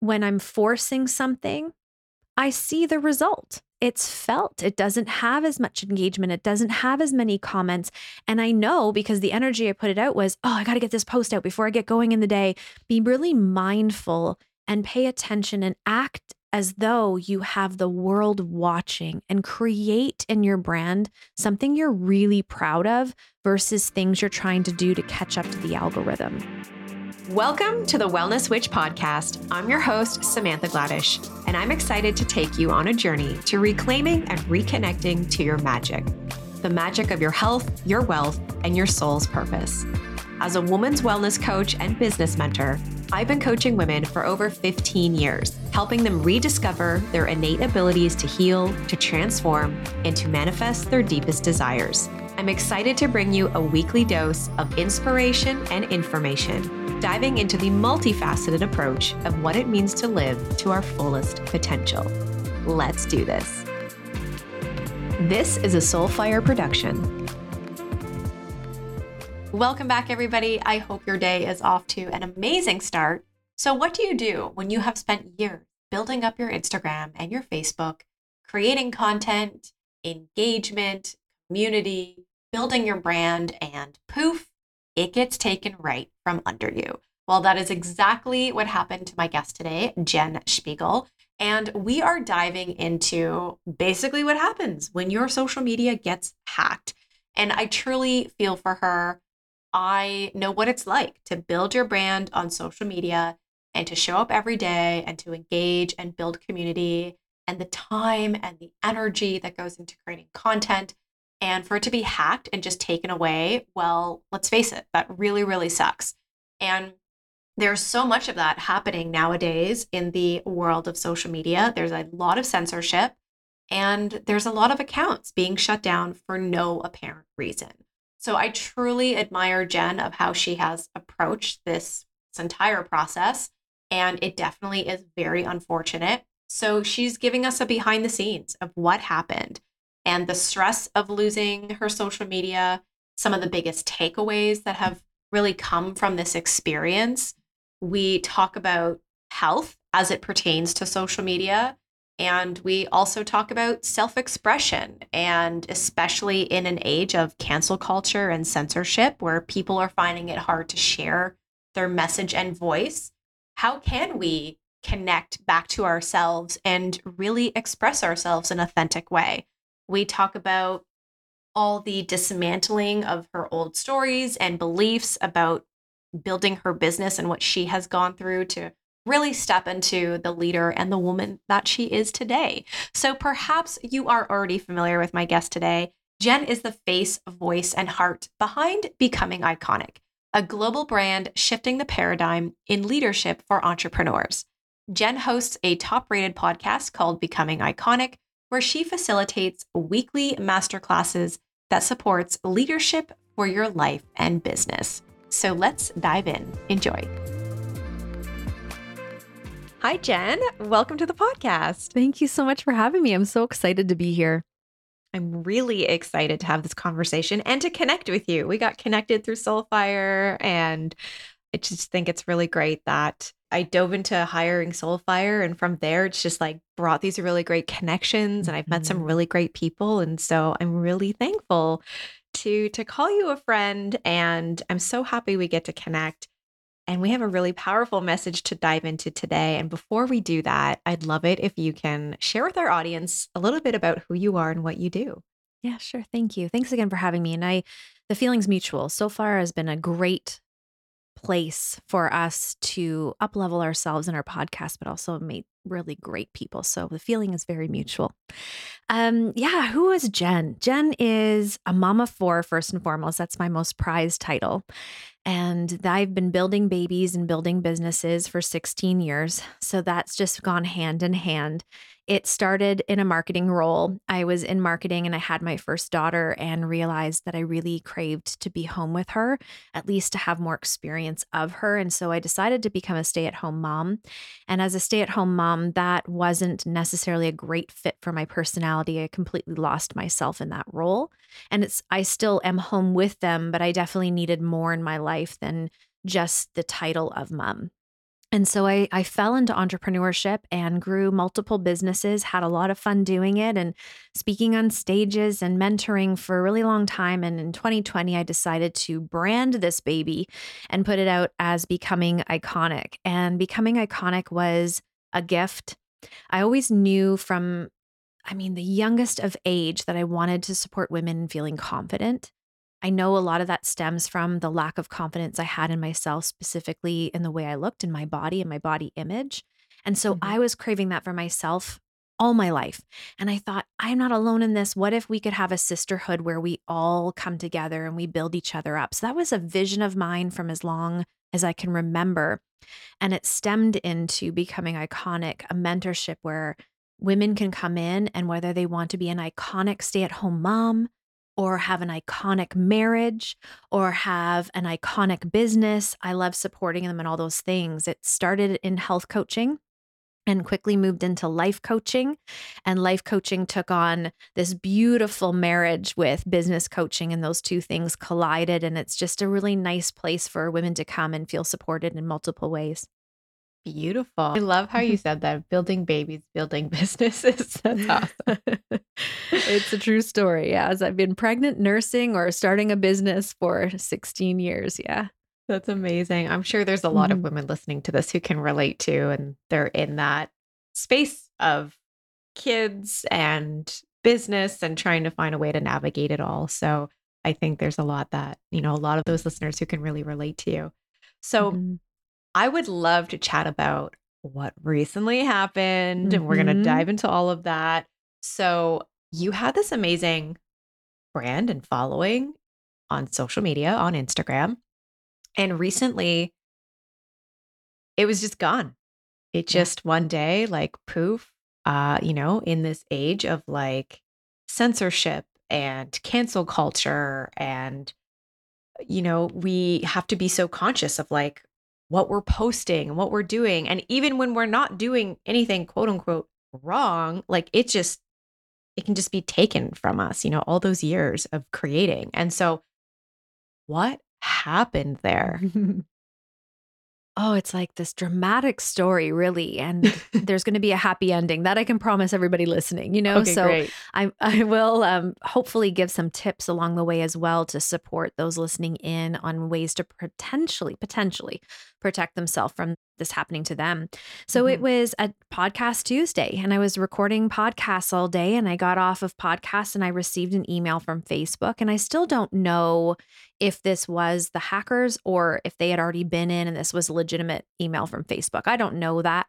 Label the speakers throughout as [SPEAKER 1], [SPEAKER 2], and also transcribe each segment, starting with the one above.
[SPEAKER 1] when I'm forcing something, I see the result. It's felt. It doesn't have as much engagement. It doesn't have as many comments. And I know because the energy I put it out was, oh, I got to get this post out before I get going in the day. Be really mindful and pay attention and act as though you have the world watching and create in your brand something you're really proud of versus things you're trying to do to catch up to the algorithm.
[SPEAKER 2] Welcome to the Wellness Witch podcast. I'm your host, Samantha Gladish, and I'm excited to take you on a journey to reclaiming and reconnecting to your magic the magic of your health, your wealth, and your soul's purpose. As a woman's wellness coach and business mentor, I've been coaching women for over 15 years, helping them rediscover their innate abilities to heal, to transform, and to manifest their deepest desires. I'm excited to bring you a weekly dose of inspiration and information, diving into the multifaceted approach of what it means to live to our fullest potential. Let's do this. This is a Soulfire production. Welcome back, everybody. I hope your day is off to an amazing start. So, what do you do when you have spent years building up your Instagram and your Facebook, creating content, engagement, community, building your brand, and poof, it gets taken right from under you? Well, that is exactly what happened to my guest today, Jen Spiegel. And we are diving into basically what happens when your social media gets hacked. And I truly feel for her. I know what it's like to build your brand on social media and to show up every day and to engage and build community and the time and the energy that goes into creating content. And for it to be hacked and just taken away, well, let's face it, that really, really sucks. And there's so much of that happening nowadays in the world of social media. There's a lot of censorship and there's a lot of accounts being shut down for no apparent reason. So I truly admire Jen of how she has approached this, this entire process. And it definitely is very unfortunate. So she's giving us a behind the scenes of what happened and the stress of losing her social media, some of the biggest takeaways that have really come from this experience. We talk about health as it pertains to social media and we also talk about self expression, and especially in an age of cancel culture and censorship where people are finding it hard to share their message and voice. How can we connect back to ourselves and really express ourselves in an authentic way? We talk about all the dismantling of her old stories and beliefs about building her business and what she has gone through to really step into the leader and the woman that she is today. So perhaps you are already familiar with my guest today. Jen is the face, voice, and heart behind Becoming Iconic, a global brand shifting the paradigm in leadership for entrepreneurs. Jen hosts a top rated podcast called Becoming Iconic, where she facilitates weekly masterclasses that supports leadership for your life and business. So let's dive in. Enjoy. Hi, Jen. Welcome to the podcast.
[SPEAKER 1] Thank you so much for having me. I'm so excited to be here.
[SPEAKER 2] I'm really excited to have this conversation and to connect with you. We got connected through Soulfire, and I just think it's really great that I dove into hiring Soulfire. And from there, it's just like brought these really great connections, and I've met some mm-hmm. really great people. And so I'm really thankful to to call you a friend and I'm so happy we get to connect and we have a really powerful message to dive into today. And before we do that, I'd love it if you can share with our audience a little bit about who you are and what you do.
[SPEAKER 1] Yeah, sure. Thank you. Thanks again for having me. And I, the feeling's mutual. So far has been a great place for us to up level ourselves in our podcast, but also meet really great people. So the feeling is very mutual. Um, yeah, who is Jen? Jen is a mama for first and foremost. That's my most prized title. And I've been building babies and building businesses for 16 years. So that's just gone hand in hand. It started in a marketing role. I was in marketing and I had my first daughter and realized that I really craved to be home with her, at least to have more experience of her. And so I decided to become a stay at home mom. And as a stay at home mom, that wasn't necessarily a great fit for my personality. I completely lost myself in that role. And it's, I still am home with them, but I definitely needed more in my life than just the title of mom. And so I, I fell into entrepreneurship and grew multiple businesses, had a lot of fun doing it and speaking on stages and mentoring for a really long time. And in 2020, I decided to brand this baby and put it out as Becoming Iconic. And Becoming Iconic was a gift. I always knew from, I mean, the youngest of age that I wanted to support women feeling confident. I know a lot of that stems from the lack of confidence I had in myself, specifically in the way I looked in my body and my body image. And so
[SPEAKER 2] Mhm.
[SPEAKER 1] I was craving that for myself all my life. And I thought, I'm not alone in this. What if we could have a sisterhood where we all come together and we build each other up? So that was a vision of mine from as long as I can remember. And it stemmed into becoming iconic, a mentorship where women can come in and whether they want to be an iconic stay at home mom, or have an iconic marriage or have an iconic business. I love supporting them and all those things. It started in health coaching and quickly moved into life coaching. And life coaching took on this beautiful marriage with business coaching, and those two things collided. And it's just a really nice place for women to come and feel supported in multiple ways.
[SPEAKER 2] Beautiful. I love how you said that building babies, building businesses. That's awesome.
[SPEAKER 1] it's a true story. Yeah. As I've been pregnant, nursing, or starting a business for 16 years. Yeah.
[SPEAKER 2] That's amazing. I'm sure there's a lot of
[SPEAKER 1] Mhm.
[SPEAKER 2] women listening to this who can relate to, and they're in that space of kids and business and trying to find a way to navigate it all. So I think there's a lot that, you know, a lot of those listeners who can really relate to you. So
[SPEAKER 1] Mhm.
[SPEAKER 2] I would love to chat about what recently happened, and we're going to dive into all of that. So you had this amazing brand and following on social media, on Instagram. And recently, it was just gone. It
[SPEAKER 1] Yeah.
[SPEAKER 2] just one day, like poof, uh, you know, in this age of like censorship and cancel culture and you know, we have to be so conscious of like what we're posting and what we're doing. And even when we're not doing anything quote unquote wrong, like it just it can just be taken from us, you know, all those years of creating. And so what happened there?
[SPEAKER 1] Oh, it's like this dramatic story, really. And there's going to be a happy ending that I can promise everybody listening, you know?
[SPEAKER 2] Okay,
[SPEAKER 1] so
[SPEAKER 2] great.
[SPEAKER 1] I, I will um, hopefully give some tips along the way as well to support those listening in on ways to potentially, potentially protect themselves from this happening to them. So it
[SPEAKER 2] Mhm.
[SPEAKER 1] was a podcast Tuesday and I was recording podcasts all day and I got off of podcasts and I received an email from Facebook and I still don't know if this was the hackers or if they had already been in and this was a legitimate email from Facebook. I don't know that.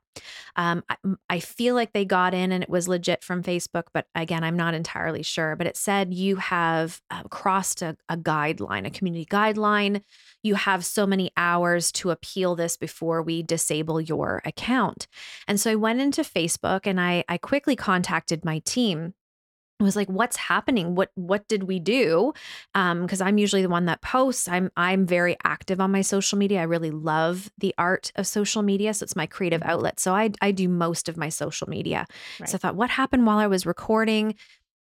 [SPEAKER 1] Um, I, I feel like they got in and it was legit from Facebook, but again, I'm not entirely sure. But it said you have uh, crossed a, a guideline, a community guideline. You have so many hours to appeal this before we disable your account. And so I went into Facebook and I, I quickly contacted my team I was like what's happening? What what did we do? Um because i'm usually the one that posts. I'm i'm very active on my social media. I really love the art of social media so it's my creative
[SPEAKER 2] Mhm.
[SPEAKER 1] outlet. So i i do most of my social media. So i thought what happened while i was recording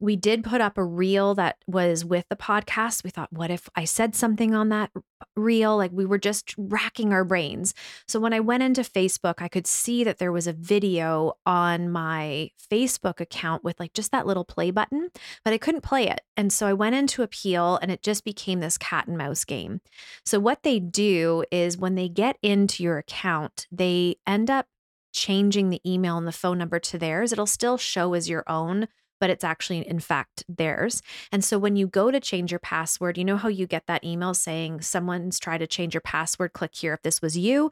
[SPEAKER 1] we did put up a reel that was with the podcast we thought what if i said something on that reel like we were just racking our brains so when I went into Facebook, I could see that there was a video on my Facebook account with like just that little play button, but I couldn't play it. And so I went into appeal and it just became this cat and mouse game. So what they do is when they get into your account, they end up changing the email and the phone number to theirs. It'll still show as your own, but it's actually in fact theirs. And so when you go to change your password, you know how you get that email saying someone's tried to change your password, click here if this was you.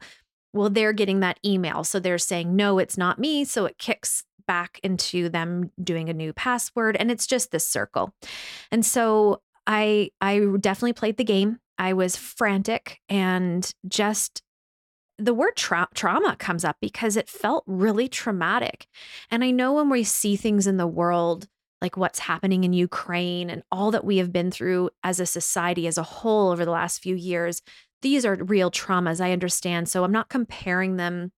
[SPEAKER 1] Well, they're getting that email. So they're saying, no, it's not me. So it kicks back into them doing a new password. And it's just this circle. And so I I definitely played the game. I was frantic and just the word tra- trauma comes up because it felt really traumatic. And I know when we see things in the world, like what's happening in Ukraine and all that we have been through as a society as a whole over the last few years, these are real traumas. I understand. So I'm not comparing them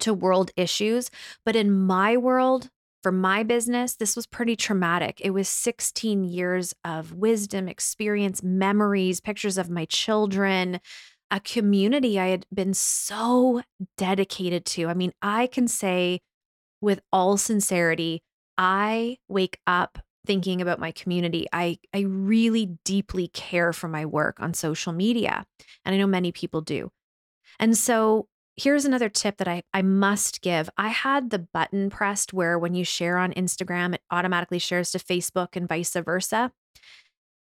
[SPEAKER 1] to world issues, but in my world, for my business, this was pretty traumatic. It was 16 years of wisdom, experience, memories, pictures of my children, a community I had been so dedicated to. I mean, I can say with all sincerity, I wake up thinking about my community. I I really deeply care for my work on social media, and I know many people do. And so here's another tip that I, I must give. I had the button pressed where when you share on Instagram, it automatically shares to Facebook and vice versa.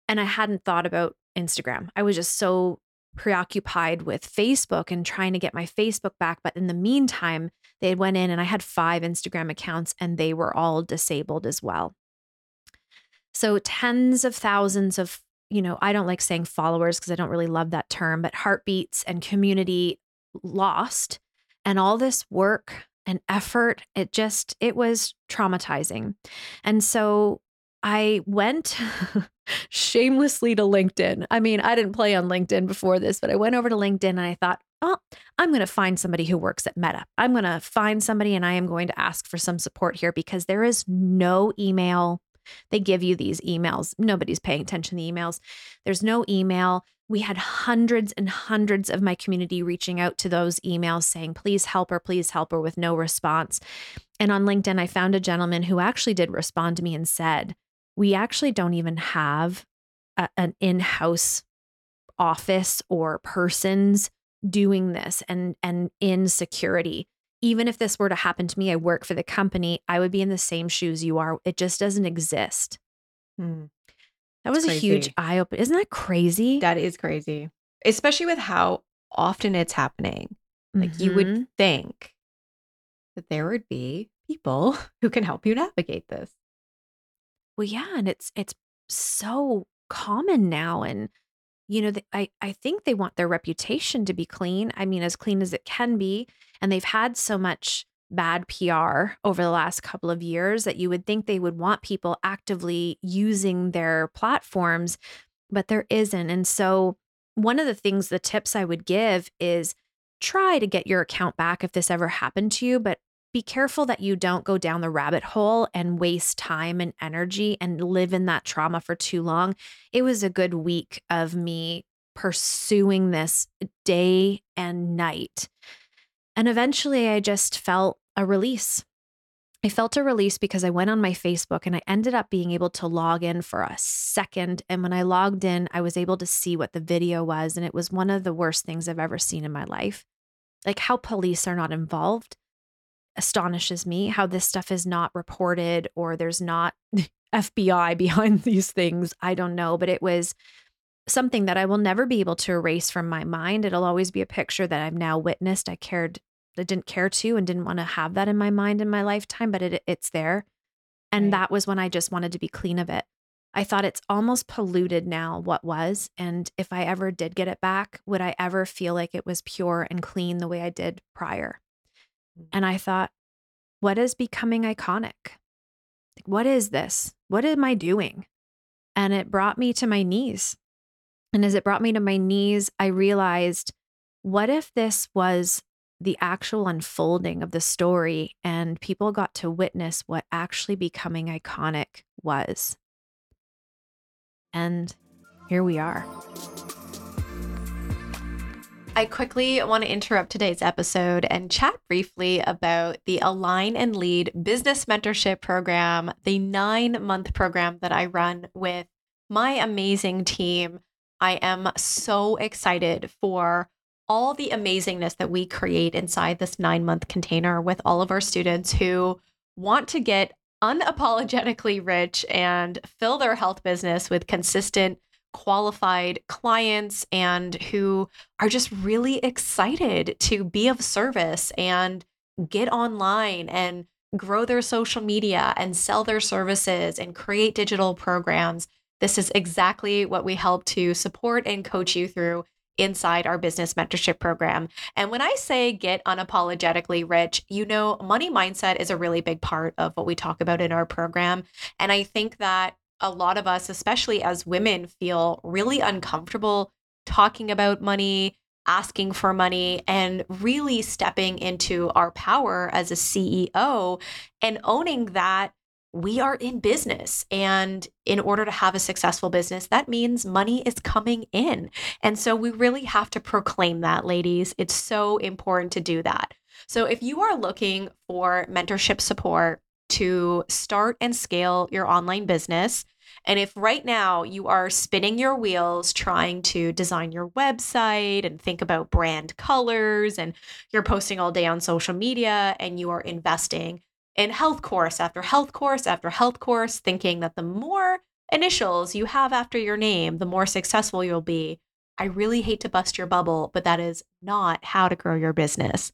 [SPEAKER 1] And I hadn't thought about Instagram. I was just so preoccupied with Facebook and trying to get my Facebook back. But in the meantime, they went in and I had five Instagram accounts and they were all disabled as well. So tens of thousands of, you know, I don't like saying followers because I don't really love that term, but heartbeats and community lost. And all this work and effort, it just, it was traumatizing. And so I went shamelessly to LinkedIn. I mean, I didn't play on LinkedIn before this, but I went over to LinkedIn and I thought, oh, I'm going to find somebody who works at Meta. I'm going to find somebody and I am going to ask for some support here because there is no email. They give you these emails. Nobody's paying attention to the emails. There's no email. We had hundreds and hundreds of my community reaching out to those emails saying, please help her, please help her, with no response. And on LinkedIn, I found a gentleman who actually did respond to me and said, we actually don't even have a, an in-house office or persons doing this and and in security even if this were to happen to me i work for the company i would be in the same shoes you are it just doesn't exist hmm. that was a huge eye opener isn't that crazy
[SPEAKER 2] that is crazy especially with how often it's happening like mm-hmm. you would mm-hmm. think that there would be people who can help you navigate this
[SPEAKER 1] well, yeah, and it's it's so common now and you know, I I think they want their reputation to be clean. I mean, as clean as it can be, and they've had so much bad PR over the last couple of years that you would think they would want people actively using their platforms, but there isn't. And so, one of the things, the tips I would give is try to get your account back if this ever happened to you, but be careful that you don't go down the rabbit hole and waste time and energy and live in that trauma for too long. It was a good week of me pursuing this day and night. And eventually I just felt a release. I felt a release because I went on my Facebook and I ended up being able to log in for a second. And when I logged in, I was able to see what the video was. And it was one of the worst things I've ever seen in my life. Like how police are not involved astonishes me how this stuff is not reported or there's not FBI behind these things. I don't know, but it was something that I will never be able to erase from my mind. It'll always be a picture that I've now witnessed. I cared, I didn't care to and didn't want to have that in my mind in my lifetime, but it, it's there. And right. that was when I just wanted to be clean of it. I thought it's almost polluted now what was. And if I ever did get it back, would I ever feel like it was pure and clean the way I did prior? Mm. And I thought, what is becoming iconic? What is this? What am I doing? And it brought me to my knees. And as it brought me to my knees, I realized what if this was the actual unfolding of the story and people got to witness what actually becoming iconic was? And here we are.
[SPEAKER 2] I quickly want to interrupt today's episode and chat briefly about the Align and Lead Business Mentorship Program, the nine month program that I run with my amazing team. I am so excited for all the amazingness that we create inside this nine month container with all of our students who want to get unapologetically rich and fill their health business with consistent qualified clients and who are just really excited to be of service and get online and grow their social media and sell their services and create digital programs. This is exactly what we help to support and coach you through inside our business mentorship program. And when I say get unapologetically rich, you know, money mindset is a really big part of what we talk about in our program. And I think that a lot of us, especially as women, feel really uncomfortable talking about money, asking for money, and really stepping into our power as a CEO and owning that we are in business. And in order to have a successful business, that means money is coming in. And so we really have to proclaim that, ladies. It's so important to do that. So if you are looking for mentorship support to start and scale your online business, and if right now you are spinning your wheels trying to design your website and think about brand colors, and you're posting all day on social media and you are investing in health course after health course after health course, thinking that the more initials you have after your name, the more successful you'll be. I really hate to bust your bubble, but that is not how to grow your business.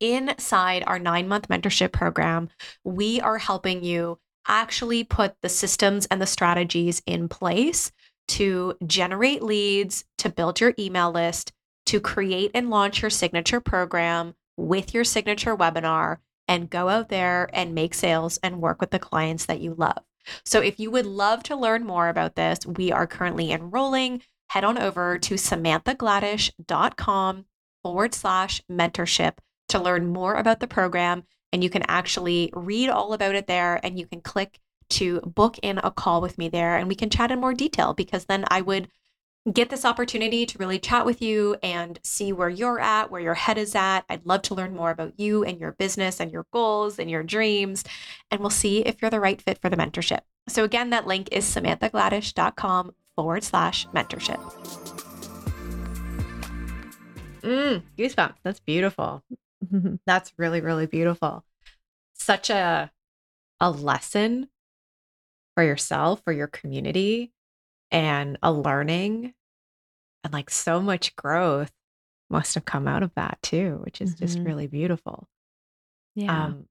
[SPEAKER 2] Inside our nine month mentorship program, we are helping you actually put the systems and the strategies in place to generate leads, to build your email list, to create and launch your signature program with your signature webinar, and go out there and make sales and work with the clients that you love. So, if you would love to learn more about this, we are currently enrolling. Head on over to samanthagladish.com forward slash mentorship to learn more about the program and you can actually read all about it there and you can click to book in a call with me there and we can chat in more detail because then I would get this opportunity to really chat with you and see where you're at, where your head is at. I'd love to learn more about you and your business and your goals and your dreams. And we'll see if you're the right fit for the mentorship. So, again, that link is samanthagladish.com forward slash mentorship. Mm, goosebumps. That's beautiful. That's really, really beautiful. Such a a lesson for yourself, for your community, and a learning and like so much growth must have come out of that too, which is just
[SPEAKER 1] Mhm.
[SPEAKER 2] really beautiful.
[SPEAKER 1] Yeah.
[SPEAKER 2] Um,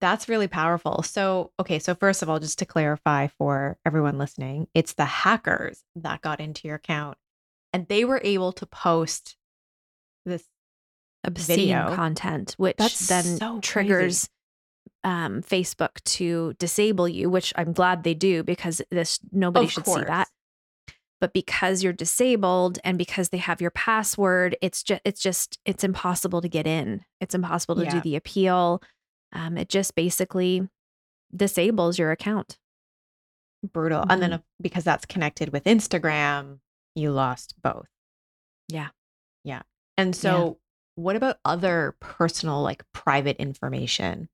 [SPEAKER 2] that's really powerful. So, okay, so first of all, just to clarify for everyone listening, it's the hackers that got into your account and they were able to post this
[SPEAKER 1] Obscene
[SPEAKER 2] video.
[SPEAKER 1] content, which
[SPEAKER 2] That's
[SPEAKER 1] then
[SPEAKER 2] so
[SPEAKER 1] triggers um, Facebook to disable you, which I'm glad they do because this nobody
[SPEAKER 2] Of
[SPEAKER 1] should see that. But because you're disabled and because they have your password, it's just it's just it's impossible to get in. It's impossible to do the appeal. Um, it just basically disables your account.
[SPEAKER 2] brutal. And then
[SPEAKER 1] Mhm.
[SPEAKER 2] uh, because that's connected with Instagram, you lost both.
[SPEAKER 1] Yeah.
[SPEAKER 2] Yeah. And so, what about other personal, like private information?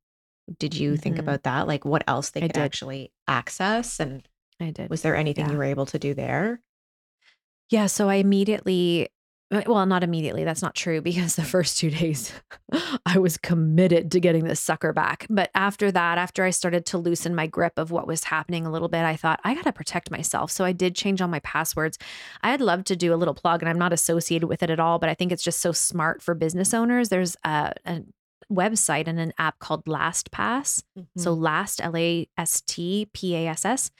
[SPEAKER 2] Did you think
[SPEAKER 1] Mhm.
[SPEAKER 2] about that? Like, what else they
[SPEAKER 1] I
[SPEAKER 2] could
[SPEAKER 1] did.
[SPEAKER 2] actually access? And
[SPEAKER 1] I did.
[SPEAKER 2] was there anything
[SPEAKER 1] Yeah.
[SPEAKER 2] you were able to do there?
[SPEAKER 1] Yeah, so I immediately Uh, well, not immediately, that's not true because the first 2 days I was committed to getting this sucker back. But after that, after I started to loosen my grip of what was happening a little bit, I thought, I got to protect myself. So I did change all my passwords. I'd love to do a little plug and I'm not associated with it at all, but I think it's just so smart for business owners. There's a, a website and an app called LastPass. So mm-hmm. last L A S T P A S S.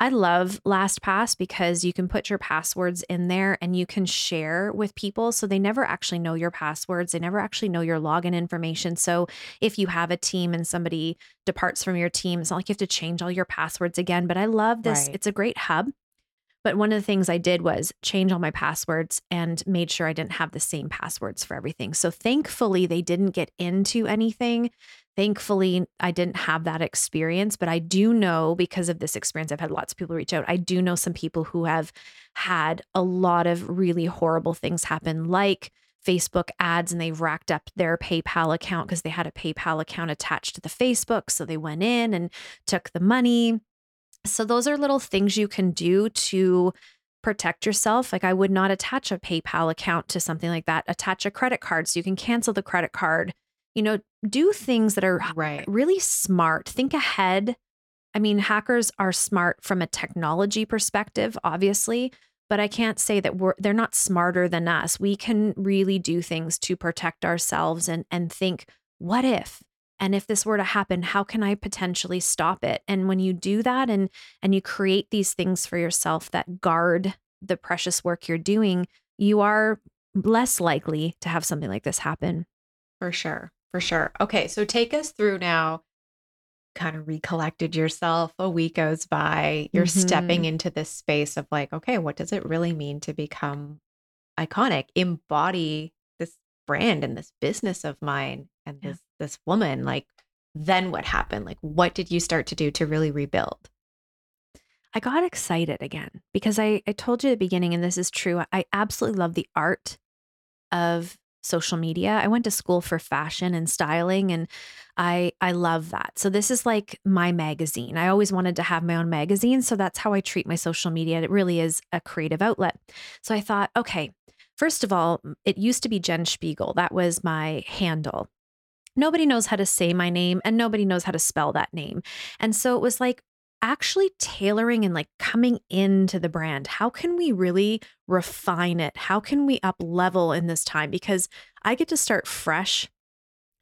[SPEAKER 1] I love LastPass because you can put your passwords in there and you can share with people so they never actually know your passwords. They never actually know your login information. So if you have a team and somebody departs from your team, it's not like you have to change all your passwords again, but I love this.
[SPEAKER 2] Right.
[SPEAKER 1] It's a great hub. But one of the things I did was change all my passwords and made sure I didn't have the same passwords for everything. So thankfully, they didn't get into anything. Thankfully, I didn't have that experience, but I do know because of this experience, I've had lots of people reach out. I do know some people who have had a lot of really horrible things happen, like Facebook ads, and they've racked up their PayPal account because they had a PayPal account attached to the Facebook. So they went in and took the money. So those are little things you can do to protect yourself. Like I would not attach a PayPal account to something like that. Attach a credit card so you can cancel the credit card. You know, do things that are
[SPEAKER 2] Right.
[SPEAKER 1] really smart. Think ahead. I mean, hackers are smart from a technology perspective, obviously, but I can't say that we're they're not smarter than us. We can really do things to protect ourselves and and think, what if? And if this were to happen, how can I potentially stop it? And when you do that and and you create these things for yourself that guard the precious work you're doing, you are less likely to have something like this happen.
[SPEAKER 2] For sure. For sure. Okay. So take us through now. Kind of recollected yourself. A week goes by. You're stepping mm-hmm. into this space of like, okay, what does it really mean to become iconic? Embody this brand and this business of mine and
[SPEAKER 1] Yeah.
[SPEAKER 2] this this woman. Like, then what happened? Like, what did you start to do to really rebuild?
[SPEAKER 1] I got excited again because I, I told you at the beginning, and this is true. I absolutely love the art of social media. I went to school for fashion and styling and I I love that. So this is like my magazine. I always wanted to have my own magazine, so that's how I treat my social media. It really is a creative outlet. So I thought, okay, first of all, it used to be Jen Spiegel. That was my handle. Nobody knows how to say my name and nobody knows how to spell that name. And so it was like, actually tailoring and like coming into the brand. How can we really refine it? How can we up level in this time? Because I get to start fresh.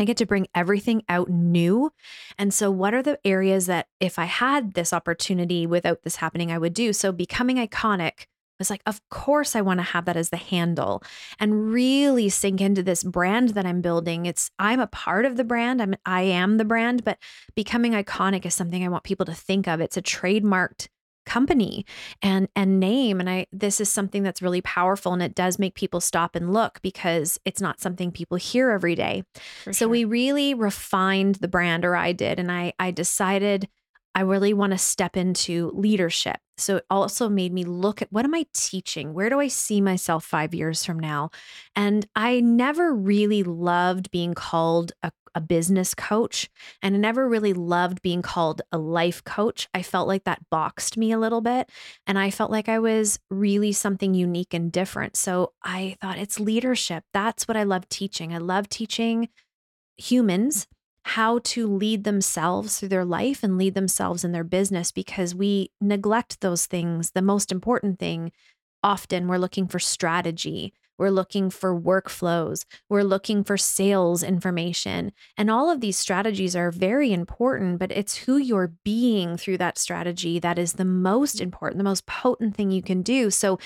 [SPEAKER 1] I get to bring everything out new. And so, what are the areas that if I had this opportunity without this happening, I would do? So, becoming iconic was like, of course, I want to have that as the handle and really sink into this brand that I'm building. It's I'm a part of the brand. I'm I am the brand, but becoming iconic is something I want people to think of. It's a trademarked company and and name and I this is something that's really powerful and it does make people stop and look because it's not something people hear every day. For so sure. we really refined the brand or I did and I I decided I really want to step into leadership. So it also made me look at what am I teaching? Where do I see myself five years from now? And I never really loved being called a, a business coach, and I never really loved being called a life coach. I felt like that boxed me a little bit, and I felt like I was really something unique and different. So I thought it's leadership. That's what I love teaching. I love teaching humans how to lead themselves through their life and lead themselves in their business because we neglect those things. The most important thing, often we're looking for strategy, we're looking for workflows, we're looking for sales information. And all of these strategies are very important, but it's who you're being through that strategy that is the most important, the most potent thing you can do. So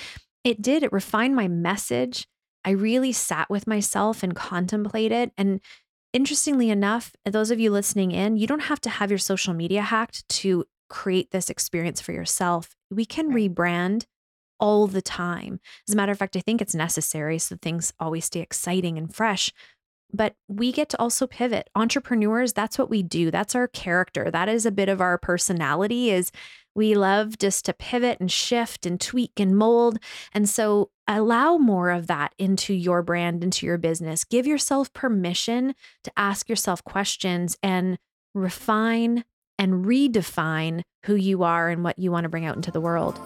[SPEAKER 1] it did, it refined my message. I really sat with myself and contemplated and interestingly enough, those of you listening in, you don't have to have your social media hacked to create this experience for yourself. We can right. rebrand all the time. As a matter of fact, I think it's necessary so things always stay exciting and fresh. But we get to also pivot. Entrepreneurs, that's what we do. That's our character. That is a bit of our personality is we love just to pivot and shift and tweak and mold. And so allow more of that into your brand, into your business. Give yourself permission to ask yourself questions and refine and redefine who you are and what you want to bring out into the world.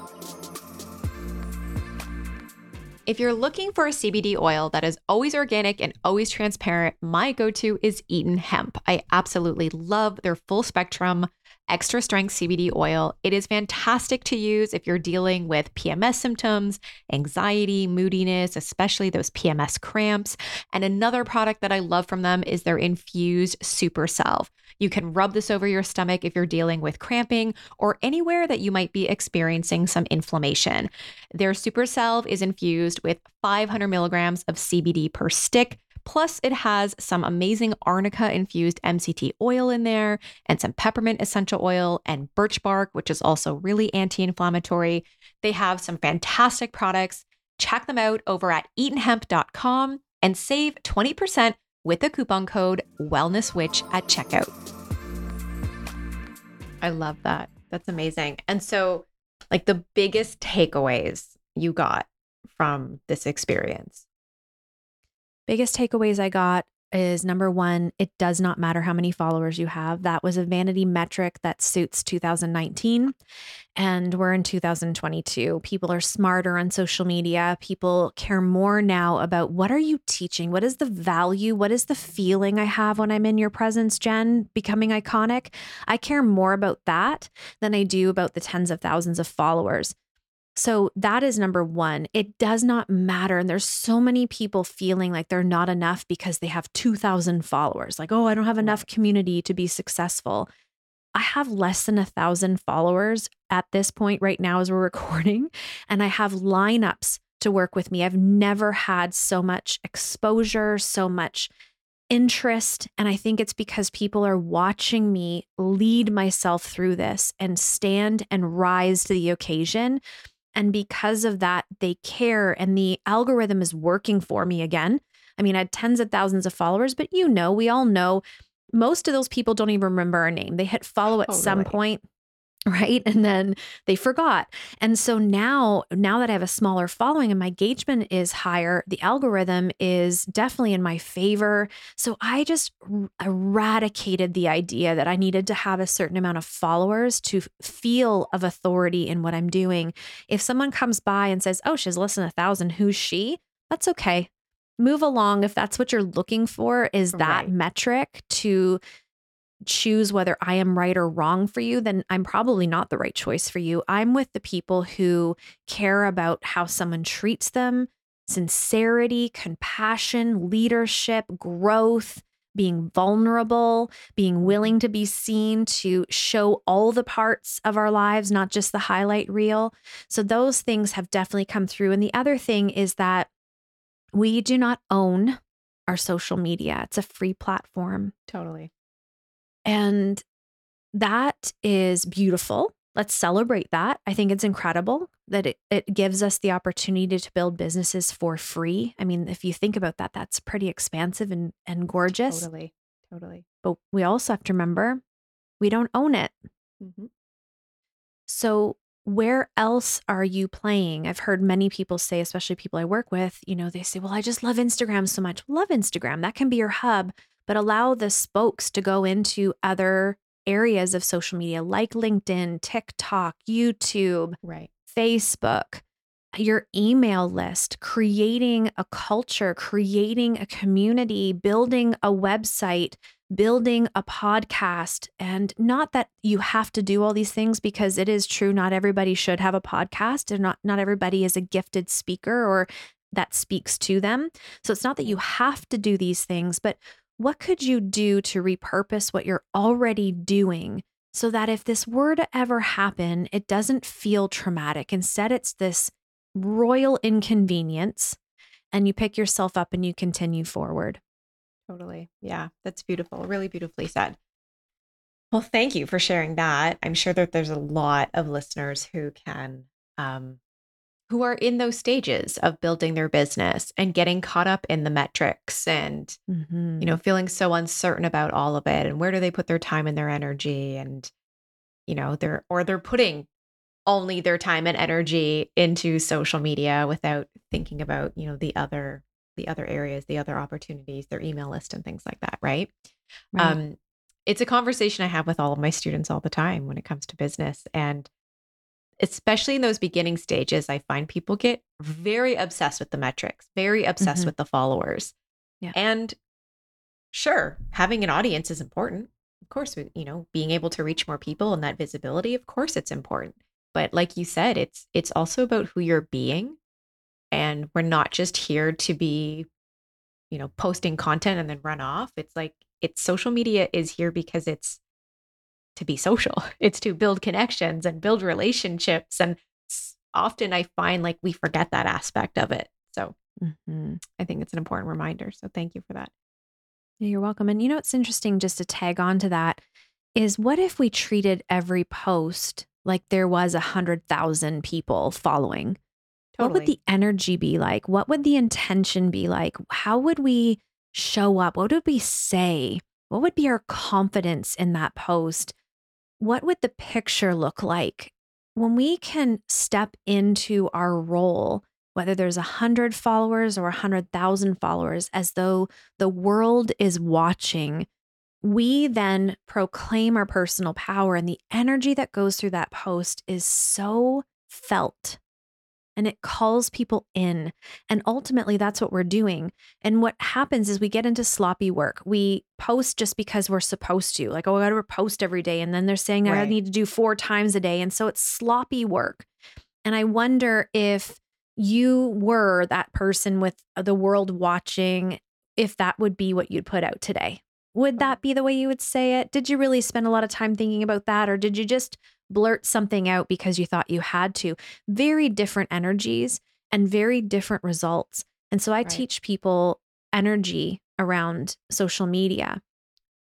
[SPEAKER 2] If you're looking for a CBD oil that is always organic and always transparent, my go to is Eaton Hemp. I absolutely love their full spectrum extra strength CBD oil. It is fantastic to use if you're dealing with PMS symptoms, anxiety, moodiness, especially those PMS cramps. And another product that I love from them is their infused super salve. You can rub this over your stomach if you're dealing with cramping or anywhere that you might be experiencing some inflammation. Their super salve is infused with 500 milligrams of CBD per stick Plus, it has some amazing arnica infused MCT oil in there, and some peppermint essential oil and birch bark, which is also really anti inflammatory. They have some fantastic products. Check them out over at eatenhemp.com and save 20% with the coupon code WellnessWitch at checkout. I love that. That's amazing. And so, like, the biggest takeaways you got from this experience?
[SPEAKER 1] Biggest takeaways I got is number one, it does not matter how many followers you have. That was a vanity metric that suits 2019. And we're in 2022. People are smarter on social media. People care more now about what are you teaching? What is the value? What is the feeling I have when I'm in your presence, Jen, becoming iconic? I care more about that than I do about the tens of thousands of followers. So that is number one. It does not matter. And there's so many people feeling like they're not enough because they have 2,000 followers. Like, oh, I don't have enough community to be successful. I have less than a thousand followers at this point right now as we're recording, and I have lineups to work with me. I've never had so much exposure, so much interest. And I think it's because people are watching me lead myself through this and stand and rise to the occasion and because of that, they care and the algorithm is working for me again. I mean, I had tens of thousands of followers, but you know, we all know most of those people don't even remember our name. They hit follow at oh, some
[SPEAKER 2] Totally.
[SPEAKER 1] point, right? And then they forgot. And so now, now that I have a smaller following and my engagement is higher, the algorithm is definitely in my favor. So I just eradicated the idea that I needed to have a certain amount of followers to feel of authority in what I'm doing. If someone comes by and says, "Oh, she's less than a thousand, who's she?" That's okay. Move along if that's what you're looking for. Is that
[SPEAKER 2] Right.
[SPEAKER 1] metric to choose whether I am right or wrong for you, then I'm probably not the right choice for you. I'm with the people who care about how someone treats them, sincerity, compassion, leadership, growth, being vulnerable, being willing to be seen to show all the parts of our lives, not just the highlight reel. So those things have definitely come through. And the other thing is that we do not own our social media. It's a free platform.
[SPEAKER 2] Totally.
[SPEAKER 1] And that is beautiful. Let's celebrate that. I think it's incredible that it, it gives us the opportunity to build businesses for free. I mean, if you think about that, that's pretty expansive and, and gorgeous.
[SPEAKER 2] Totally. Totally.
[SPEAKER 1] But we also have to remember we don't own it.
[SPEAKER 2] hmm
[SPEAKER 1] So, where else are you playing? I've heard many people say, especially people I work with, you know, they say, well, I just love Instagram so much. Love Instagram. That can be your hub, but allow the spokes to go into other areas of social media like LinkedIn, TikTok, YouTube,
[SPEAKER 2] Right.
[SPEAKER 1] Facebook, your email list, creating a culture, creating a community, building a website, building a podcast. And not that you have to do all these things because it is true, not everybody should have a podcast and not, not everybody is a gifted speaker or that speaks to them. So it's not that you have to do these things, but what could you do to repurpose what you're already doing so that if this were to ever happen, it doesn't feel traumatic. Instead, it's this royal inconvenience, and you pick yourself up and you continue forward.
[SPEAKER 2] Totally. Yeah, that's beautiful. Really beautifully said. Well, thank you for sharing that. I'm sure that there's a lot of listeners who can, um, who are in those stages of building their business and getting caught up in the metrics and,
[SPEAKER 1] Mhm.
[SPEAKER 2] you know, feeling so uncertain about all of it and where do they put their time and their energy and, you know, they're, or they're putting only their time and energy into social media without thinking about, you know, the other, the other areas, the other opportunities, their email list and things like that. Right.
[SPEAKER 1] Right.
[SPEAKER 2] Um, it's a conversation I have with all of my students all the time when it comes to business. And especially in those beginning stages, I find people get very obsessed with the metrics, very obsessed
[SPEAKER 1] Mhm.
[SPEAKER 2] with the followers.
[SPEAKER 1] Yeah.
[SPEAKER 2] And sure, having an audience is important. Of course, you know, being able to reach more people and that visibility, of course it's important. But like you said, it's it's also about who you're being. And we're not just here to be you know, posting content and then run off. It's like it's social media is here because it's to be social. It's to build connections and build relationships. And often I find like we forget that aspect of it. So
[SPEAKER 1] Mhm.
[SPEAKER 2] I think it's an important reminder. So thank you for that.
[SPEAKER 1] Yeah, You're welcome. And you know what's interesting, just to tag on to that, is what if we treated every post like there was a hundred thousand people following? What would the energy be like? What would the intention be like? How would we show up? What would we say? What would be our confidence in that post? What would the picture look like? When we can step into our role, whether there's a hundred followers or a hundred thousand followers, as though the world is watching, we then proclaim our personal power. And the energy that goes through that post is so felt and it calls people in. And ultimately, that's what we're doing. And what happens is we get into sloppy work. We post just because we're supposed to, like, oh, I got to post every day. And then they're saying I need to do four times a day. And so it's sloppy work. And I wonder if you were that person with the world watching, if that would be what you'd put out today. Would um, that be the way you would say it? Did you really spend a lot of time thinking about that? Or did you just blurt something out because you thought you had to? Very different energies and very different results. And so I
[SPEAKER 2] Right.
[SPEAKER 1] teach people energy around social media.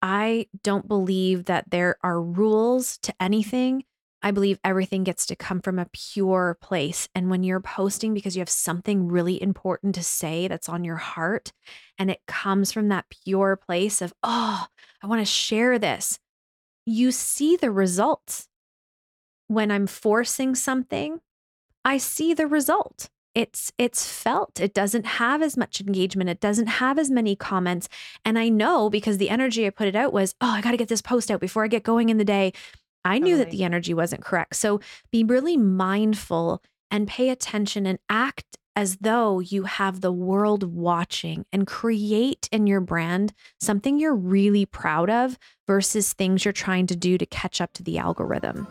[SPEAKER 1] I don't believe that there are rules to anything. I believe everything gets to come from a pure place. And when you're posting because you have something really important to say that's on your heart, and it comes from that pure place of, oh, I want to share this, you see the results. When I'm forcing something, I see the result. It's it's felt. It doesn't have as much engagement. It doesn't have as many comments. And I know because the energy I put it out was, oh, I got to get this post out before I get going in the day. I knew that the energy wasn't correct. So be really mindful and pay attention and act as though you have the world watching and create in your brand something you're really proud of versus things you're trying to do to catch up to the algorithm.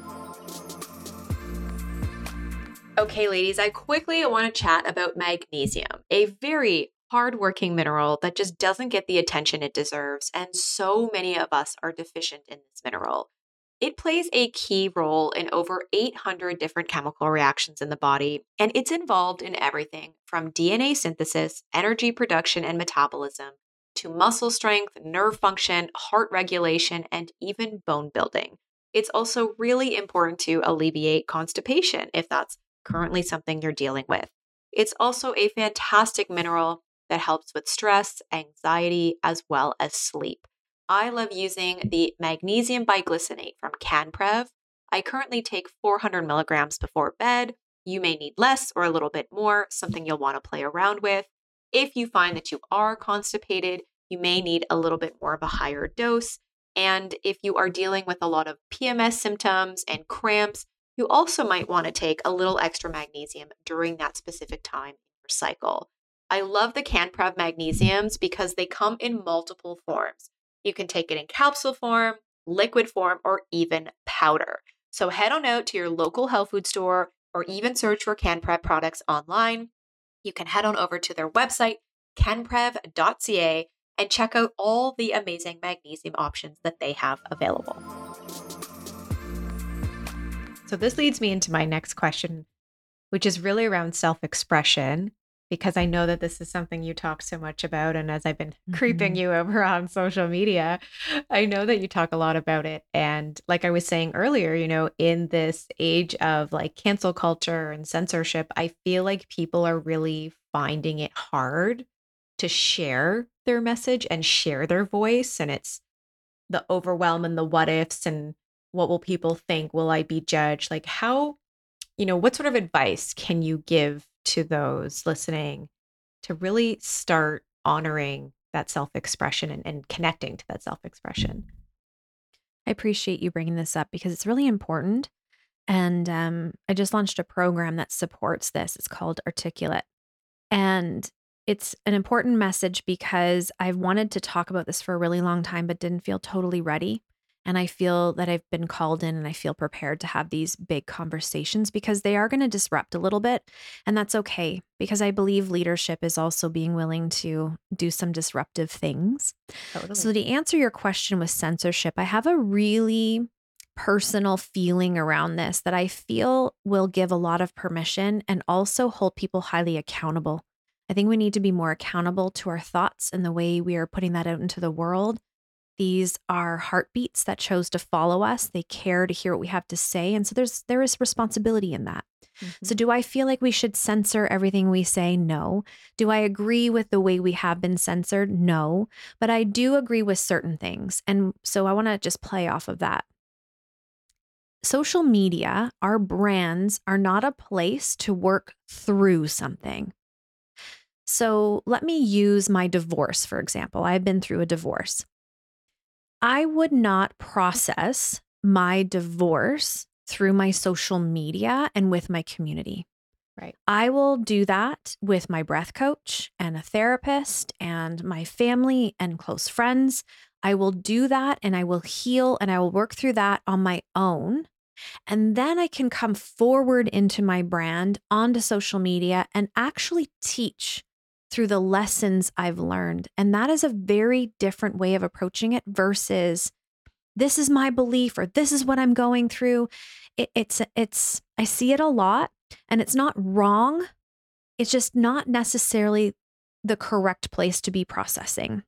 [SPEAKER 2] Okay, ladies, I quickly want to chat about magnesium, a very hardworking mineral that just doesn't get the attention it deserves, and so many of us are deficient in this mineral. It plays a key role in over 800 different chemical reactions in the body, and it's involved in everything from DNA synthesis, energy production, and metabolism to muscle strength, nerve function, heart regulation, and even bone building. It's also really important to alleviate constipation if that's currently something you're dealing with. It's also a fantastic mineral that helps with stress, anxiety, as well as sleep. I love using the magnesium bisglycinate from CanPrev. I currently take 400 milligrams before bed. You may need less or a little bit more, something you'll want to play around with. If you find that you are constipated, you may need a little bit more of a higher dose. And if you are dealing with a lot of PMS symptoms and cramps, you also might want to take a little extra magnesium during that specific time in your cycle. I love the CanPrev magnesiums because they come in multiple forms. You can take it in capsule form, liquid form, or even powder. So head on out to your local health food store or even search for CanPrev products online. You can head on over to their website, canprev.ca, and check out all the amazing magnesium options that they have available. So, this leads me into my next question, which is really around self expression because I know that this is something you talk so much about. And as I've been mm-hmm. creeping you over on social media, I know that you talk a lot about it. And like I was saying earlier, you know, in this age of like cancel culture and censorship, I feel like people are really finding it hard to share their message and share their voice. And it's the overwhelm and the what ifs and what will people think? Will I be judged? Like, how, you know, what sort of advice can you give to those listening to really start honoring that self expression and, and connecting to that self expression.
[SPEAKER 1] I appreciate you bringing this up because it's really important. And um, I just launched a program that supports this. It's called Articulate. And it's an important message because I've wanted to talk about this for a really long time, but didn't feel totally ready. And I feel that I've been called in and I feel prepared to have these big conversations because they are going to disrupt a little bit. And that's okay because I believe leadership is also being willing to do some disruptive things. Totally. So, to answer your question with censorship, I have a really personal feeling around this that I feel will give a lot of permission and also hold people highly accountable. I think we need to be more accountable to our thoughts and the way we are putting that out into the world. These are heartbeats that chose to follow us. They care to hear what we have to say. And so there's there is responsibility in that. Mm-hmm. So do I feel like we should censor everything we say? No. Do I agree with the way we have been censored? No. But I do agree with certain things. And so I want to just play off of that. Social media, our brands are not a place to work through something. So let me use my divorce, for example. I've been through a divorce. I would not process my divorce through my social media and with my community.
[SPEAKER 2] Right.
[SPEAKER 1] I will do that with my breath coach and a therapist and my family and close friends. I will do that and I will heal and I will work through that on my own. And then I can come forward into my brand onto social media and actually teach through the lessons I've learned. And that is a very different way of approaching it versus this is my belief or this is what I'm going through. It, it's, it's, I see it a lot and it's not wrong. It's just not necessarily the correct place to be processing.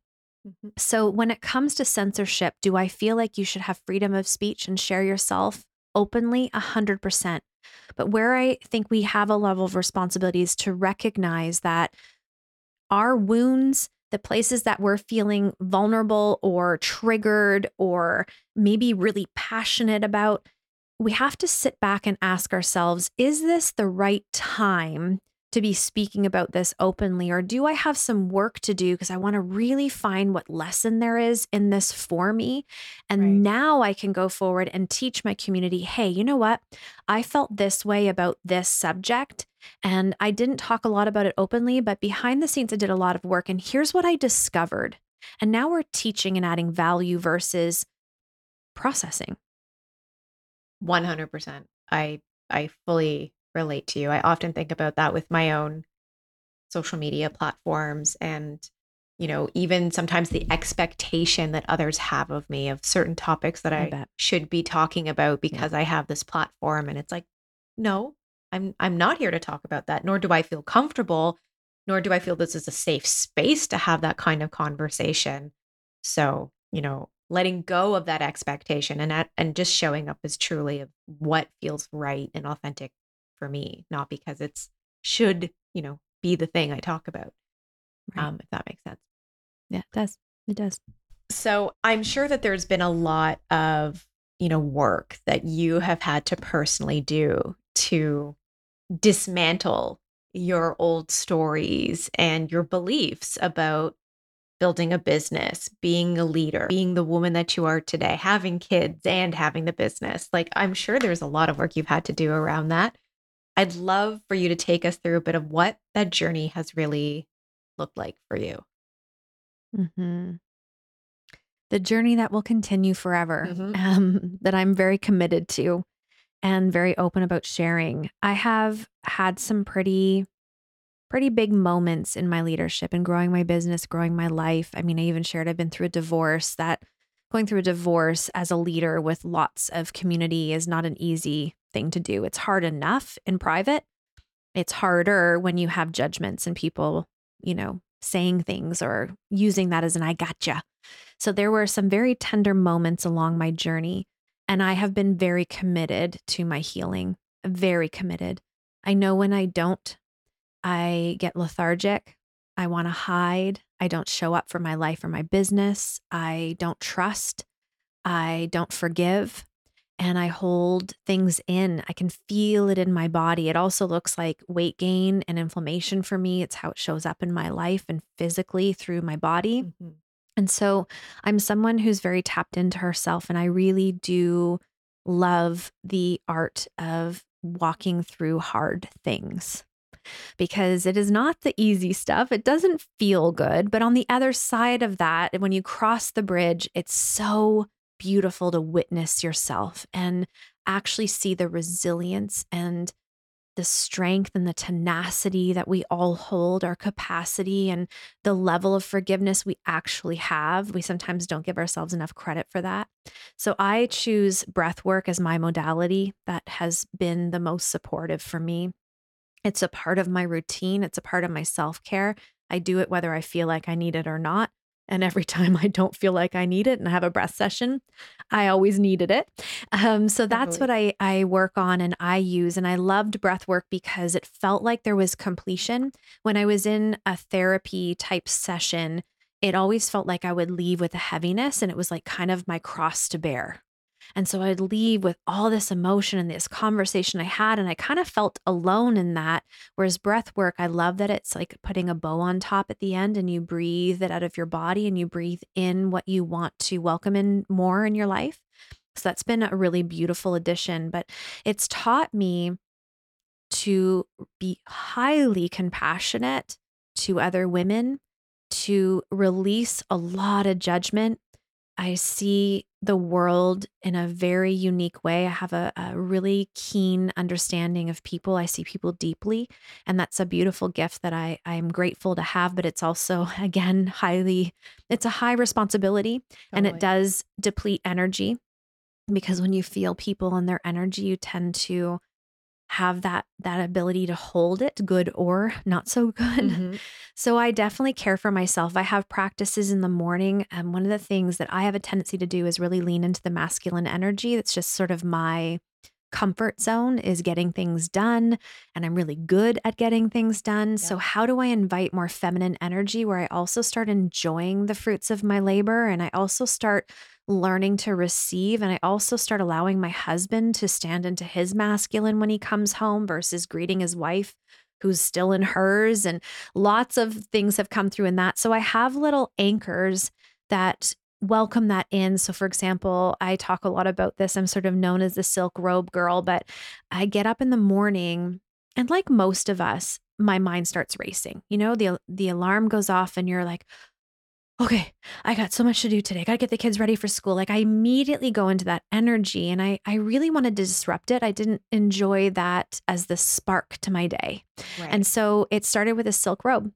[SPEAKER 1] Mm-hmm. So, when it comes to censorship, do I feel like you should have freedom of speech and share yourself openly 100%. But where I think we have a level of responsibility is to recognize that our wounds, the places that we're feeling vulnerable or triggered or maybe really passionate about, we have to sit back and ask ourselves is this the right time to be speaking about this openly? Or do I have some work to do because I want to really find what lesson there is in this for me? And right. now I can go forward and teach my community hey, you know what? I felt this way about this subject. And I didn't talk a lot about it openly, but behind the scenes, I did a lot of work. And here's what I discovered. And now we're teaching and adding value versus processing.
[SPEAKER 2] 100%. I I fully relate to you. I often think about that with my own social media platforms and you know, even sometimes the expectation that others have of me of certain topics that I, I should be talking about because yeah. I have this platform and it's like no, I'm I'm not here to talk about that nor do I feel comfortable nor do I feel this is a safe space to have that kind of conversation. So, you know, letting go of that expectation and at, and just showing up as truly of what feels right and authentic for me, not because it's should, you know, be the thing I talk about. Right. Um, if that makes sense.
[SPEAKER 1] Yeah, it does. It does.
[SPEAKER 2] So I'm sure that there's been a lot of, you know, work that you have had to personally do to dismantle your old stories and your beliefs about building a business, being a leader, being the woman that you are today, having kids and having the business. Like, I'm sure there's a lot of work you've had to do around that. I'd love for you to take us through a bit of what that journey has really looked like for you.
[SPEAKER 1] Mm-hmm. The journey that will continue forever, mm-hmm. um, that I'm very committed to and very open about sharing. I have had some pretty, pretty big moments in my leadership and growing my business, growing my life. I mean, I even shared I've been through a divorce that going through a divorce as a leader with lots of community is not an easy thing to do. It's hard enough in private. It's harder when you have judgments and people, you know, saying things or using that as an I gotcha. So there were some very tender moments along my journey. And I have been very committed to my healing, very committed. I know when I don't, I get lethargic. I want to hide. I don't show up for my life or my business. I don't trust. I don't forgive and I hold things in. I can feel it in my body. It also looks like weight gain and inflammation for me. It's how it shows up in my life and physically through my body. Mm-hmm. And so I'm someone who's very tapped into herself, and I really do love the art of walking through hard things because it is not the easy stuff. It doesn't feel good. But on the other side of that, when you cross the bridge, it's so beautiful to witness yourself and actually see the resilience and the strength and the tenacity that we all hold, our capacity and the level of forgiveness we actually have. We sometimes don't give ourselves enough credit for that. So I choose breath work as my modality that has been the most supportive for me. It's a part of my routine, it's a part of my self care. I do it whether I feel like I need it or not. And every time I don't feel like I need it and I have a breath session, I always needed it. Um, so that's what I, I work on and I use. And I loved breath work because it felt like there was completion. When I was in a therapy type session, it always felt like I would leave with a heaviness and it was like kind of my cross to bear. And so I'd leave with all this emotion and this conversation I had. And I kind of felt alone in that. Whereas breath work, I love that it's like putting a bow on top at the end and you breathe it out of your body and you breathe in what you want to welcome in more in your life. So that's been a really beautiful addition. But it's taught me to be highly compassionate to other women, to release a lot of judgment I see the world in a very unique way. I have a, a, really keen understanding of people. I see people deeply. And that's a beautiful gift that I, I'm grateful to have. But it's also, again, highly, it's a high responsibility totally. and it does deplete energy because when you feel people and their energy, you tend to have that that ability to hold it good or not so good. Mm-hmm. so i definitely care for myself. I have practices in the morning and um, one of the things that i have a tendency to do is really lean into the masculine energy. That's just sort of my comfort zone is getting things done and I'm really good at getting things done. So, how do I invite more feminine energy where I also start enjoying the fruits of my labor and I also start learning to receive and I also start allowing my husband to stand into his masculine when he comes home versus greeting his wife who's still in hers and lots of things have come through in that. So, I have little anchors that welcome that in. So, for example, I talk a lot about this. I'm sort of known as the silk robe girl, but I get up in the morning and, like most of us, my mind starts racing. You know, the the alarm goes off, and you're like, okay, I got so much to do today. I got to get the kids ready for school. Like I immediately go into that energy and I I really wanted to disrupt it. I didn't enjoy that as the spark to my day. Right. And so it started with a silk robe.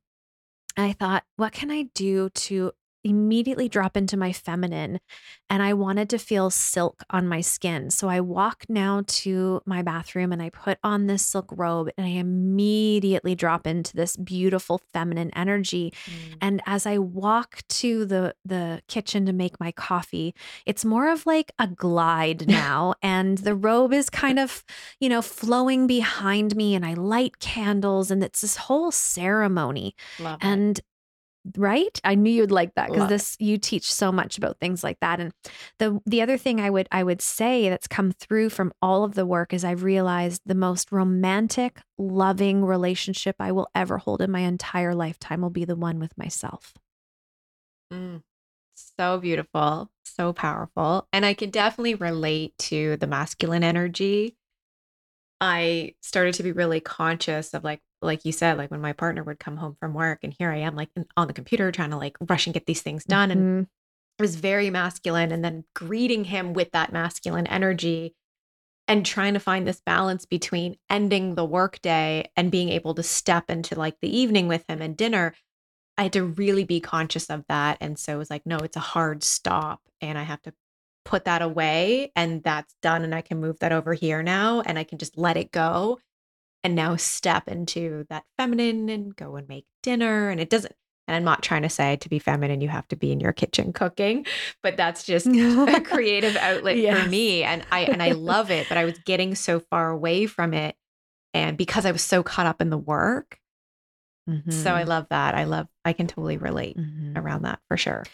[SPEAKER 1] I thought, what can I do to immediately drop into my feminine and I wanted to feel silk on my skin. So I walk now to my bathroom and I put on this silk robe and I immediately drop into this beautiful feminine energy. Mm. And as I walk to the the kitchen to make my coffee, it's more of like a glide now and the robe is kind of, you know, flowing behind me and I light candles and it's this whole ceremony. Love and it right? I knew you'd like that because this you teach so much about things like that and the the other thing i would i would say that's come through from all of the work is i've realized the most romantic loving relationship i will ever hold in my entire lifetime will be the one with myself.
[SPEAKER 2] Mm, so beautiful so powerful and i can definitely relate to the masculine energy i started to be really conscious of like like you said, like when my partner would come home from work and here I am like on the computer trying to like rush and get these things done. Mm-hmm. And it was very masculine. And then greeting him with that masculine energy and trying to find this balance between ending the workday and being able to step into like the evening with him and dinner. I had to really be conscious of that. And so it was like, no, it's a hard stop. And I have to put that away and that's done. And I can move that over here now and I can just let it go and now step into that feminine and go and make dinner. And it doesn't, and I'm not trying to say to be feminine, you have to be in your kitchen cooking, but that's just a creative outlet yes. for me. And I, and I love it, but I was getting so far away from it. And because I was so caught up in the work. Mm-hmm. So I mm-hmm. love that. I love, I can totally relate mm-hmm. around that for sure.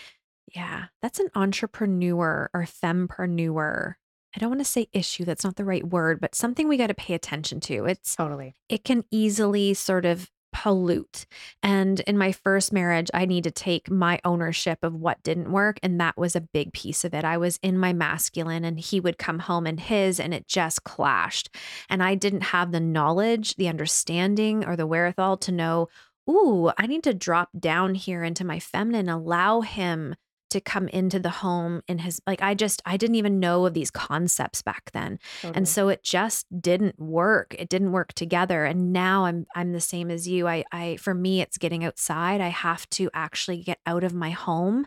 [SPEAKER 1] Yeah. That's an entrepreneur or fempreneur I don't want to say issue, that's not the right word, but something we got to pay attention to. It's
[SPEAKER 2] totally,
[SPEAKER 1] it can easily sort of pollute. And in my first marriage, I need to take my ownership of what didn't work. And that was a big piece of it. I was in my masculine and he would come home in his, and it just clashed. And I didn't have the knowledge, the understanding, or the wherewithal to know, ooh, I need to drop down here into my feminine, allow him to come into the home in his like I just I didn't even know of these concepts back then. Totally. And uh-huh. so it just didn't work. It didn't work together. And now I'm I'm the same as you. I I for me it's getting outside. I have to actually get out of my home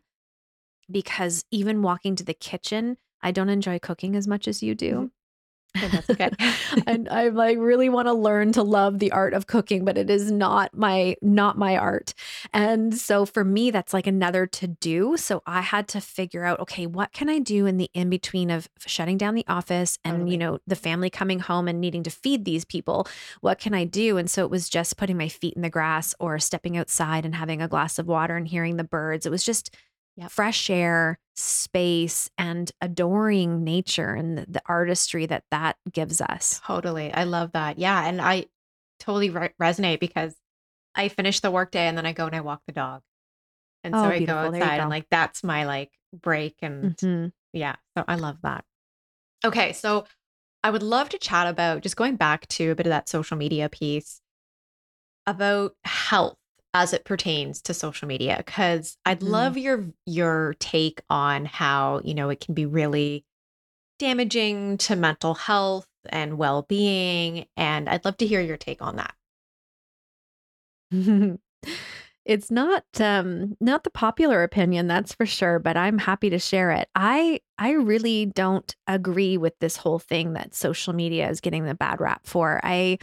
[SPEAKER 1] because even walking to the kitchen, I don't enjoy cooking as much as you do. Mm-hmm. Mm-hmm. that's okay. and I like really want to learn to love the art of cooking, but it is not my not my art. And so for me, that's like another to do. So I had to figure out, okay, what can I do in the in between of shutting down the office and totally. you know the family coming home and needing to feed these people? What can I do? And so it was just putting my feet in the grass or stepping outside and having a glass of water and hearing the birds. It was just yep. fresh air, space, and adoring nature and the, the, artistry that that gives us.
[SPEAKER 2] Totally. I love that. Yeah. And I totally re- resonate because I finish the workday and then I go and I walk the dog. And so oh, I go outside go. and like that's my like break. And mm-hmm. yeah. So I love that. Okay. So I would love to chat about just going back to a bit of that social media piece about health as it pertains to social media because I'd mm. love your your take on how, you know, it can be really damaging to mental health and well-being and I'd love to hear your take on that.
[SPEAKER 1] it's not um not the popular opinion that's for sure but i'm happy to share it i i really don't agree with this whole thing that social media is getting the bad rap for i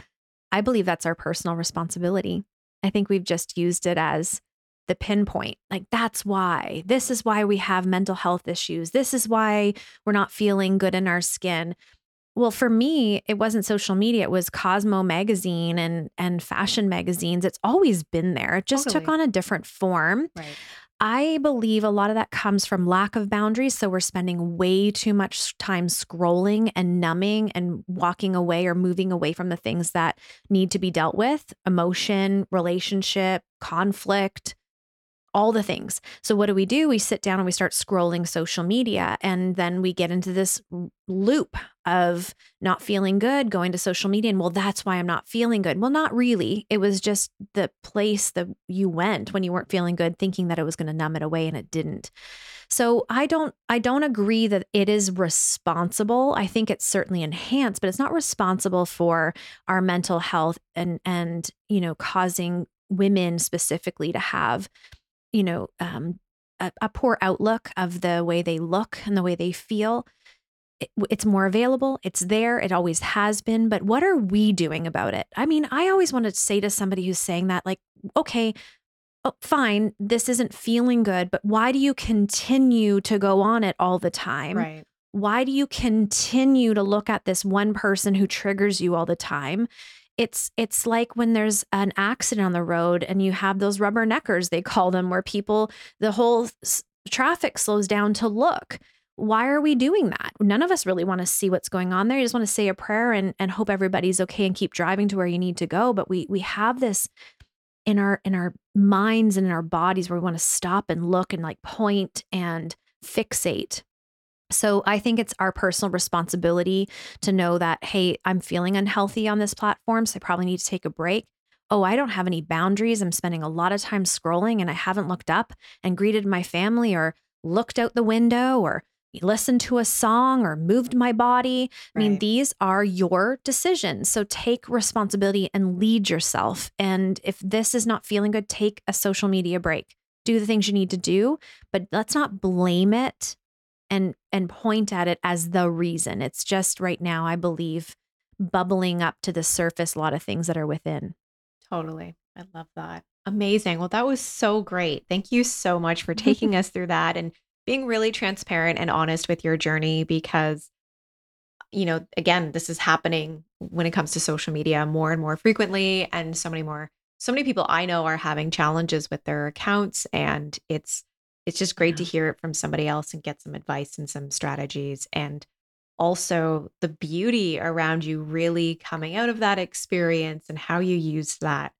[SPEAKER 1] i believe that's our personal responsibility I think we've just used it as the pinpoint. Like, that's why. This is why we have mental health issues. This is why we're not feeling good in our skin. Well, for me, it wasn't social media. It was Cosmo magazine and and fashion magazines. It's always been there. It just took on a different form.
[SPEAKER 2] Right.
[SPEAKER 1] I believe a lot of that comes from lack of boundaries. So we're spending way too much time scrolling and numbing and walking away or moving away from the things that need to be dealt with emotion, relationship, conflict, all the things. So what do we do? We sit down and we start scrolling social media and then we get into this loop of not feeling good, going to social media and well that's why I'm not feeling good. Well, not really. It was just the place that you went when you weren't feeling good thinking that it was going to numb it away and it didn't. So I don't I don't agree that it is responsible. I think it's certainly enhanced, but it's not responsible for our mental health and and you know causing women specifically to have you know, um, a, a poor outlook of the way they look and the way they feel, it's more available. It's there. It always has been. But what are we doing about it? I mean, I always want to say to somebody who's saying that, like, okay, oh, fine, this isn't feeling good, but why do you continue to go on it all the time?
[SPEAKER 2] Right.
[SPEAKER 1] Why do you continue to look at this one person who triggers you all the time? It's it's like when there's an accident on the road and you have those rubber neckers they call them where people the whole s- traffic slows down to look. Why are we doing that? None of us really want to see what's going on there. You just want to say a prayer and and hope everybody's okay and keep driving to where you need to go, but we we have this in our in our minds and in our bodies where we want to stop and look and like point and fixate so I think it's our personal responsibility to know that, hey, I'm feeling unhealthy on this platform. So I probably need to take a break. Oh, I don't have any boundaries. I'm spending a lot of time scrolling and I haven't looked up and greeted my family or looked out the window or listened to a song or moved my body. I mean,
[SPEAKER 2] Right.
[SPEAKER 1] these are your decisions. So take responsibility and lead yourself. And if this is not feeling good, take a social media break. Do the things you need to do, but let's not blame it and and point at it as the reason. It's just right now, I believe, bubbling up to the surface a lot of things that are within.
[SPEAKER 2] Totally. I love that. Amazing. Well, that was so great. Thank you so much for taking us through that and being really transparent and honest with your journey because, you know, again, this is happening when it comes to social media more and more frequently. And so many more, so many people I know are having challenges with their accounts. And it's, it's just great to hear it from somebody else and get some advice and some strategies. And also the beauty around you really coming out of that experience and how you use that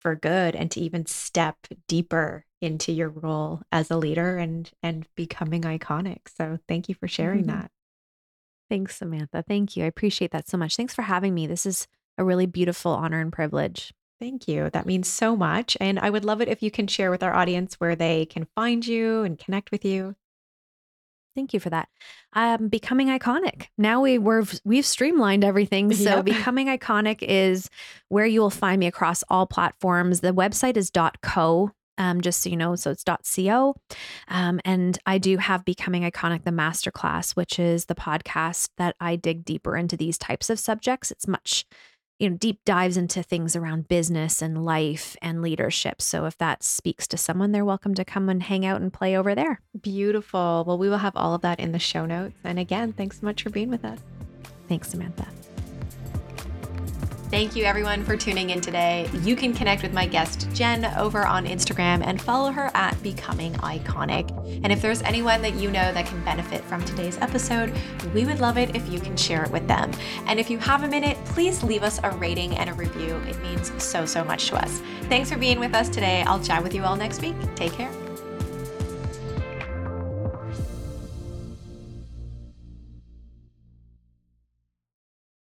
[SPEAKER 2] for good and to even step deeper into your role as a leader and and becoming iconic. So thank you for sharing
[SPEAKER 1] Mhm.
[SPEAKER 2] that.
[SPEAKER 1] Thanks, Samantha. Thank you. I appreciate that so much. Thanks for having me. This is a really beautiful honor and privilege.
[SPEAKER 2] Thank you. That means so much and I would love it if you can share with our audience where they can find you and connect with you.
[SPEAKER 1] Thank you for that. Um, becoming iconic. Now we we're we've streamlined everything. So
[SPEAKER 2] Yep.
[SPEAKER 1] becoming iconic is where you will find me across all platforms. The website is .co. Um, just so you know, so it's .co, um, and I do have Becoming Iconic, the masterclass, which is the podcast that I dig deeper into these types of subjects. It's much, you know, deep dives into things around business and life and leadership. So if that speaks to someone, they're welcome to come and hang out and play over there.
[SPEAKER 2] Beautiful. Well, we will have all of that in the show notes. And again, thanks so much for being with us.
[SPEAKER 1] Thanks, Samantha.
[SPEAKER 2] Thank you, everyone, for tuning in today. You can connect with my guest, Jen, over on Instagram and follow her at Becoming Iconic. And if there's anyone that you know that can benefit from today's episode, we would love it if you can share it with them. And if you have a minute, please leave us a rating and a review. It means so, so much to us. Thanks for being with us today. I'll chat with you all next week. Take care.